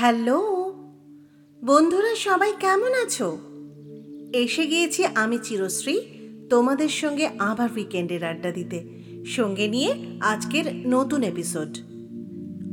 Hello? বন্ধুরা, সবাই কেমন আছো? এসে গিয়েছি আমি চিরশ্রী, তোমাদের সঙ্গে আবার উইকেন্ডের আড্ডা দিতে। সঙ্গে নিয়ে আজকের নতুন এপিসোড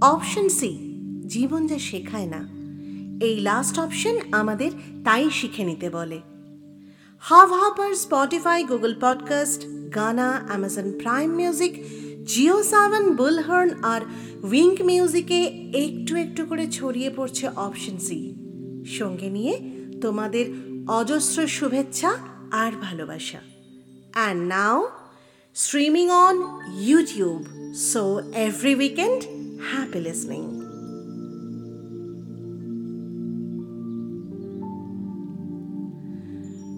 অপশন সি জীবন যা শেখায় না। এই লাস্ট অপশন আমাদের তাই শিখে নিতে বলে। Hubhopper Spotify Google podcast Gaana Amazon Prime music Jio Saavn bullhorn আর উইঙ্ক মিউজিকে একটু একটু করে ছড়িয়ে পড়ছে অপশন সি সঙ্গে নিয়ে তোমাদের অজস্র শুভেচ্ছা আর ভালোবাসা। And now streaming on YouTube so every weekend happy listening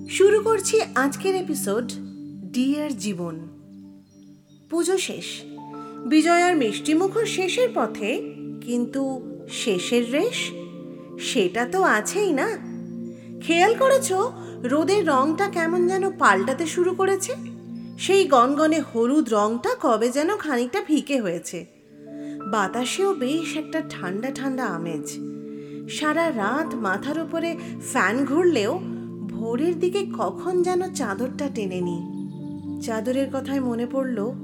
শুরু করছি আজকের এপিসোড ডিয়ার জীবন। পুজো শেষ। বিজয়ার মিষ্টিমুখর শেষের পথে, কিন্তু শেষের রেশ? সেটা তো আছেই না। খেয়াল করেছ, রোদের রংটা কেমন যেন পাল্টাতে শুরু করেছে? সেই গনগনে হলুদ রংটা কবে যেন খানিকটা ফিকে হয়েছে। বাতাসেও বেশ একটা ঠান্ডা ঠান্ডা আমেজ। সারা রাত মাথার উপরে ফ্যান ঘুরলেও ভোরের দিকে কখন যেন চাদরটা টেনে নি চাদরের কথায় মনে পড়ল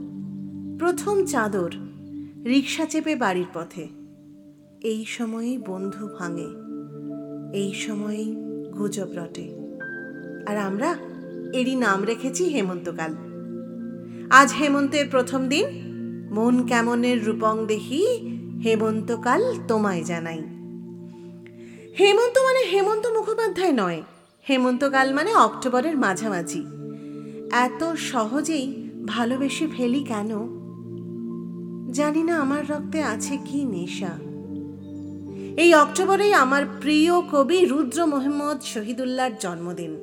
প্রথম চাদর রিক্সা চেপে বাড়ির পথে। এই সময়েই বন্ধু ভাঙে, এই সময়েই গুজব রটে। আর আমরা এরই নাম রেখেছি হেমন্তকাল। আজ হেমন্তের প্রথম দিন, মন কেমনের রূপং দেখি হেমন্তকাল তোমায় জানাই। হেমন্ত মানে হেমন্ত মুখোপাধ্যায় নয়, হেমন্তকাল মানে অক্টোবরের মাঝামাঝি। এত সহজেই ভালোবেসে ফেলি কেন? জানি না আমার রক্তে আছে কি নেশা। এই অক্টোবরেই আমার প্রিয় কবি রুদ্র মোহাম্মদ শহীদুল্লাহর জন্মদিন।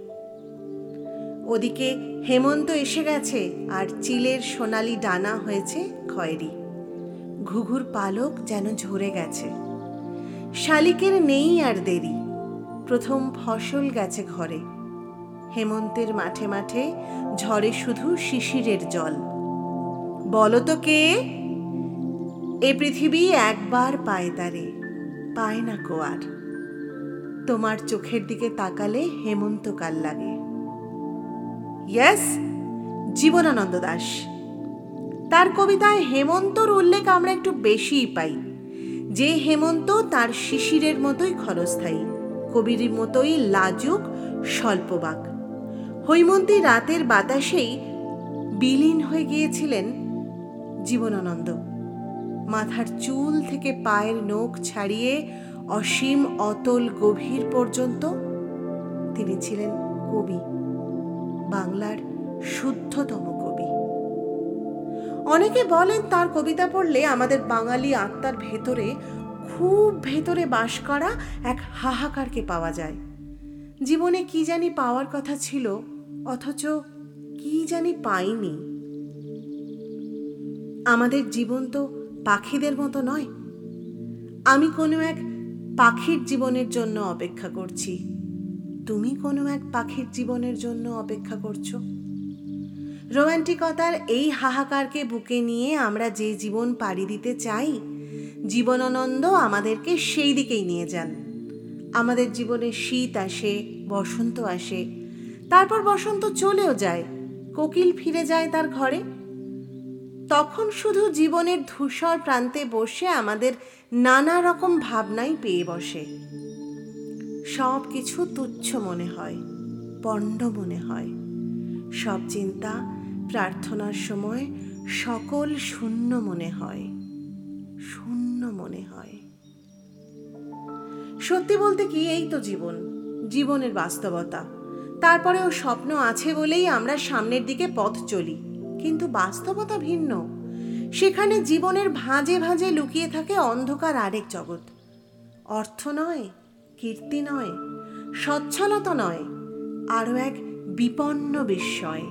ওদিকে হেমন্ত এসে গেছে আর চিলের সোনালি ডানা হয়েছে খয়েরি। ঘুঘুর পালক যেন ঝরে গেছে। শালিকের নেই আর দেরি। প্রথম ফসল গেছে ঘরে। হেমন্তের মাঠে মাঠে ঝরে শুধু শিশিরের জল। বলো তো কে? এ পৃথিবী একবার পায় তারে, পায় না কোয়ার তোমার চোখের দিকে তাকালে হেমন্তকাল লাগে। ইয়েস, জীবনানন্দ দাস। তার কবিতায় হেমন্তর উল্লেখ আমরা একটু বেশিই পাই। যে হেমন্ত তার শিশিরের মতোই ক্ষরস্থায়ী কবির মতোই লাজুক, স্বল্পবাক। হৈমন্তী রাতের বাতাসেই বিলীন হয়ে গিয়েছিলেন জীবনানন্দ। মাথার চুল থেকে পায়ের নখ ছাড়িয়ে অসীম, অতল, গভীর পর্যন্ত তিনি ছিলেন কবি, বাংলার শুদ্ধতম কবি। অনেকে বলেন তার কবিতা পড়লে আমাদের বাঙালি আত্মার ভেতরে, খুব ভেতরে বাস করা এক হাহাকারকে পাওয়া যায়। জীবনে কি জানি পাওয়ার কথা ছিল, অথচ কি জানি পাইনি। আমাদের জীবন তো পাখিদের মতো নয়। আমি কোনো এক পাখির জীবনের জন্য অপেক্ষা করছি। তুমি কোনো এক পাখির জীবনের জন্য অপেক্ষা করছ? রোম্যান্টিকতার এই হাহাকারকে বুকে নিয়ে আমরা যে জীবন পাড়ি দিতে চাই, জীবনানন্দ আমাদেরকে সেই দিকেই নিয়ে যান। আমাদের জীবনে শীত আসে, বসন্ত আসে, তারপর বসন্ত চলেও যায়, কোকিল ফিরে যায় তার ঘরে। তখন শুধু জীবনের ধূসর প্রান্তে বসে আমাদের নানা রকম ভাবনাই পেয়ে বসে। সব কিছু তুচ্ছ মনে হয়, পণ্ড মনে হয়। সব চিন্তা প্রার্থনার সময় সকল শূন্য মনে হয়, শূন্য মনে হয়। সত্যি বলতে কি, এই তো জীবন, জীবনের বাস্তবতা। তারপরেও স্বপ্ন আছে বলেই আমরা সামনের দিকে পথ চলি। কিন্তু বাস্তবতা ভিন্ন। সেখানে জীবনের ভাঁজে ভাঁজে লুকিয়ে থাকে অন্ধকার আরেক জগৎ। অর্থ নয়, কীর্তি নয়, সচ্ছলতা নয়, আরও এক বিপন্ন বিস্ময়।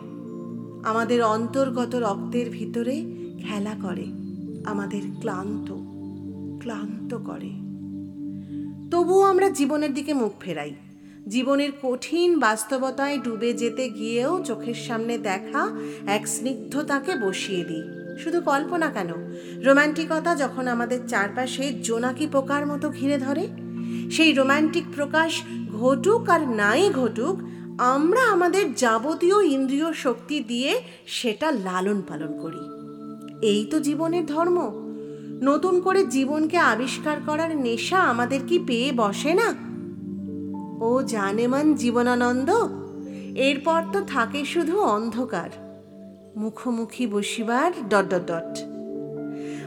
আমাদের অন্তর্গত রক্তের ভিতরে খেলা করে, আমাদের ক্লান্ত ক্লান্ত করে। তবুও আমরা জীবনের দিকে মুখ ফেরাই। জীবনের কঠিন বাস্তবতায় ডুবে যেতে গিয়েও চোখের সামনে দেখা এক স্নিগ্ধতাকে বসিয়ে দিই। শুধু কল্পনা কেন? রোম্যান্টিকতা যখন আমাদের চারপাশে জোনাকি পোকার মতো ঘিরে ধরে, সেই রোম্যান্টিক প্রকাশ ঘটুক আর নাই ঘটুক, আমরা আমাদের যাবতীয় ইন্দ্রিয় শক্তি দিয়ে সেটা লালন পালন করি। এই তো জীবনের ধর্ম। নতুন করে জীবনকে আবিষ্কার করার নেশা আমাদের কি পেয়ে বসে না? ও জানেমান জীবনানন্দ? এরপর তো থাকে শুধু অন্ধকার। মুখোমুখি বসিবার ডট ডট ডট।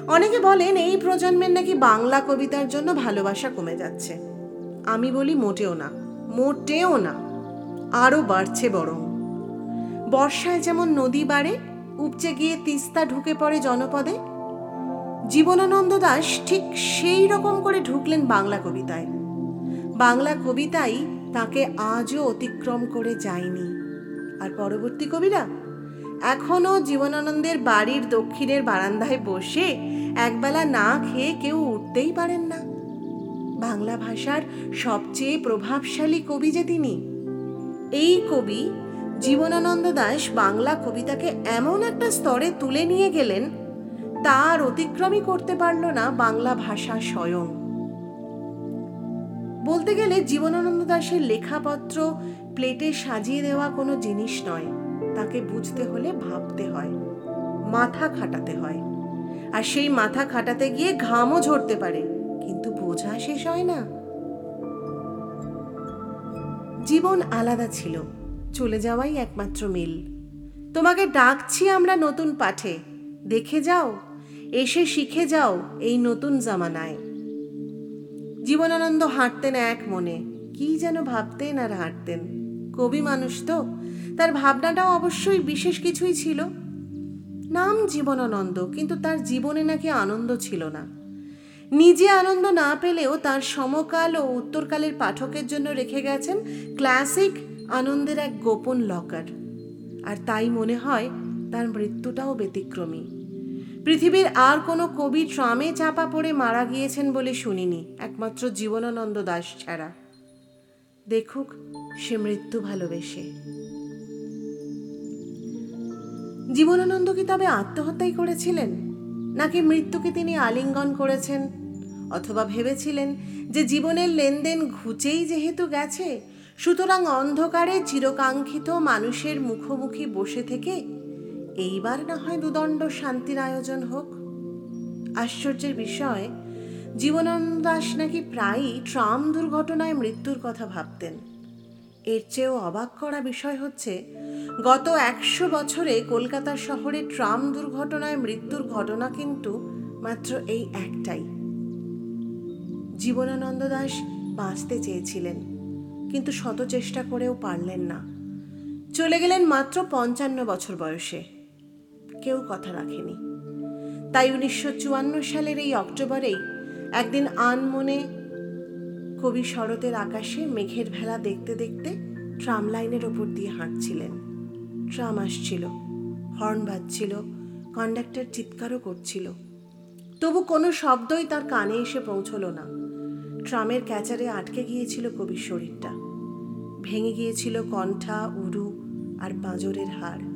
অনেকে বলেন এই প্রজন্মের নাকি বাংলা কবিতার জন্য ভালোবাসা কমে যাচ্ছে। আমি বলি মোটেও না মোটেও না আরও বাড়ছে বরং। বর্ষায় যেমন নদী বাড়ে, উপচে গিয়ে তিস্তা ঢুকে পড়ে জনপদে। জীবনানন্দ দাস ঠিক সেই রকম করে ঢুকলেন বাংলা কবিতায়। বাংলা কবিতাই তাকে আজও অতিক্রম করে যায়নি। আর পরবর্তী কবিরা? এখনও জীবনানন্দের বাড়ির দক্ষিণের বারান্দায় বসে একবেলা না খেয়ে কেউ উঠতেই পারেন না। বাংলা ভাষার সবচেয়ে প্রভাবশালী কবি যে তিনি, এই কবি জীবনানন্দ দাস বাংলা কবিতাকে এমন একটা স্তরে তুলে নিয়ে গেলেন, তার অতিক্রমই করতে পারল না বাংলা ভাষা স্বয়ং। বলতে গেলে জীবনানন্দ দাশের লেখাপত্র প্লেটে সাজিয়ে দেওয়া কোনো জিনিস নয়। তাকে বুঝতে হলে ভাবতে হয়, মাথা খাটাতে হয়। আর সেই মাথা খাটাতে গিয়ে ঘামও ঝরতে পারে, কিন্তু বোঝা শেষ হয় না। জীবন আলাদা ছিল, চলে যাওয়াই একমাত্র মিল। তোমাকে ডাকছি আমরা নতুন পাঠে, দেখে যাও, এসে শিখে যাও এই নতুন জামানায়। জীবনানন্দ হাঁটতেন এক মনে। কি যেন ভাবতেন আর হাঁটতেন। কবি মানুষ তো। তার ভাবনাটাও অবশ্যই বিশেষ কিছুই ছিল। নাম জীবনানন্দ, কিন্তু তার জীবনে নাকি আনন্দ ছিল না। নিজে আনন্দ না পেলেও তার সমকাল ও উত্তরকালের পাঠকের জন্য রেখে গেছেন ক্লাসিক আনন্দের এক গোপন লকার। আর তাই মনে হয় তার মৃত্যুটাও ব্যতিক্রমী। পৃথিবীর আর কোনো কবি ট্রামে চাপা পড়ে মারা গিয়েছেন বলে শুনিনি, একমাত্র জীবনানন্দ দাস ছাড়া। দেখুক, সে মৃত্যু ভালোবেসে। জীবনানন্দ কি তবে আত্মহত্যাই করেছিলেন? নাকি মৃত্যুকে তিনি আলিঙ্গন করেছেন? অথবা ভেবেছিলেন যে জীবনের লেনদেন ঘুচেই যেহেতু গেছে, সুতরাং অন্ধকারে চিরকাঙ্ক্ষিত মানুষের মুখোমুখি বসে থেকে এইবার না হয় দুদণ্ড শান্তির আয়োজন হোক। আশ্চর্যের বিষয়, জীবনানন্দ দাস নাকি প্রায়ই ট্রাম দুর্ঘটনায় মৃত্যুর কথা ভাবতেন। এর চেয়েও অবাক করা বিষয় হচ্ছে, গত একশো বছরে কলকাতা শহরে ট্রাম দুর্ঘটনায় মৃত্যুর ঘটনা কিন্তু মাত্র এই একটাই। জীবনানন্দ দাস বাঁচতে চেয়েছিলেন, কিন্তু শত চেষ্টা করেও পারলেন না। চলে গেলেন মাত্র পঞ্চান্ন বছর বয়সে। কেউ কথা রাখেনি। তাই উনিশশো চুয়ান্ন সালের এই অক্টোবরেই একদিন আনমনে কবি শরতের আকাশে মেঘের ভেলা দেখতে দেখতে ট্রাম লাইনের ওপর দিয়ে হাঁটছিলেন। ট্রাম আসছিল, হর্ন বাজছিল, কন্ডাক্টর চিৎকারও করছিল। তবু কোনো শব্দই তার কানে এসে পৌঁছলো না। ট্রামের ক্যাচারে আটকে গিয়েছিল কবির শরীরটা। ভেঙে গিয়েছিল কণ্ঠা, উরু আর পাঁজরের হাড়।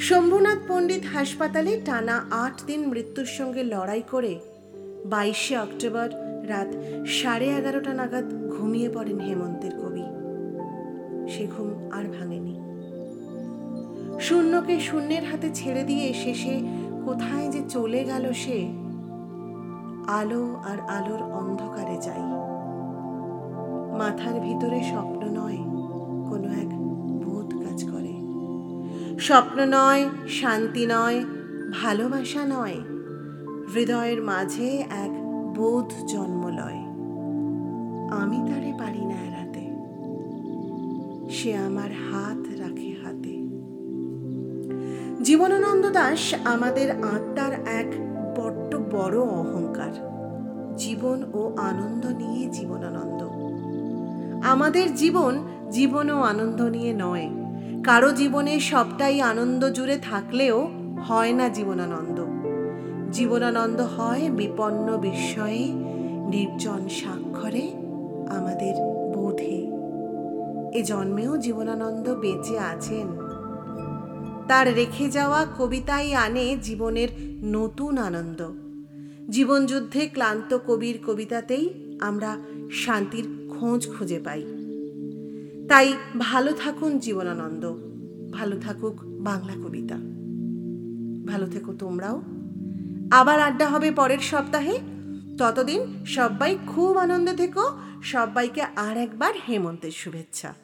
শম্ভুনাথ পণ্ডিত হাসপাতালে টানা আট দিন মৃত্যুর সঙ্গে লড়াই করে বাইশে অক্টোবর রাত সাড়ে এগারোটা নাগাদ ঘুমিয়ে পড়েন হেমন্তের কবি। সে ঘুম আর ভাঙেনি। শূন্যকে শূন্যের হাতে ছেড়ে দিয়ে শেষে কোথায় যে চলে গেল সে, আলো আর আলোর অন্ধকারে যাই। মাথার ভিতরে স্বপ্ন নয় কোনো এক স্বপ্ন নয়, শান্তি নয়, ভালোবাসা নয়, হৃদয়ের মাঝে এক বোধ জন্ম লয়। আমি তারে পারি না এড়াতে, সে আমার হাত রাখে হাতে। জীবনানন্দ দাস আমাদের আত্মার এক বড্ড বড় অহংকার। জীবন ও আনন্দ নিয়ে জীবনানন্দ। আমাদের জীবন জীবন ও আনন্দ নিয়ে নয় কারও জীবনে সবটাই আনন্দ জুড়ে থাকলেও হয় না জীবনানন্দ। জীবনানন্দ হয় বিপন্ন বিস্ময়ে, নির্জন স্বাক্ষরে আমাদের বোধে। এ জন্মেও জীবনানন্দ বেঁচে আছেন। তার রেখে যাওয়া কবিতাই আনে জীবনের নতুন আনন্দ। জীবনযুদ্ধে ক্লান্ত কবির কবিতাতেই আমরা শান্তির খোঁজ খুঁজে পাই। তাই ভালো থাকুন জীবনানন্দ, ভালো থাকুক বাংলা কবিতা। ভালো থেকো তোমরাও। আবার আড্ডা হবে পরের সপ্তাহে। ততদিন সবাই খুব আনন্দে থেকো। সবাইকে আর একবার হেমন্তের শুভেচ্ছা।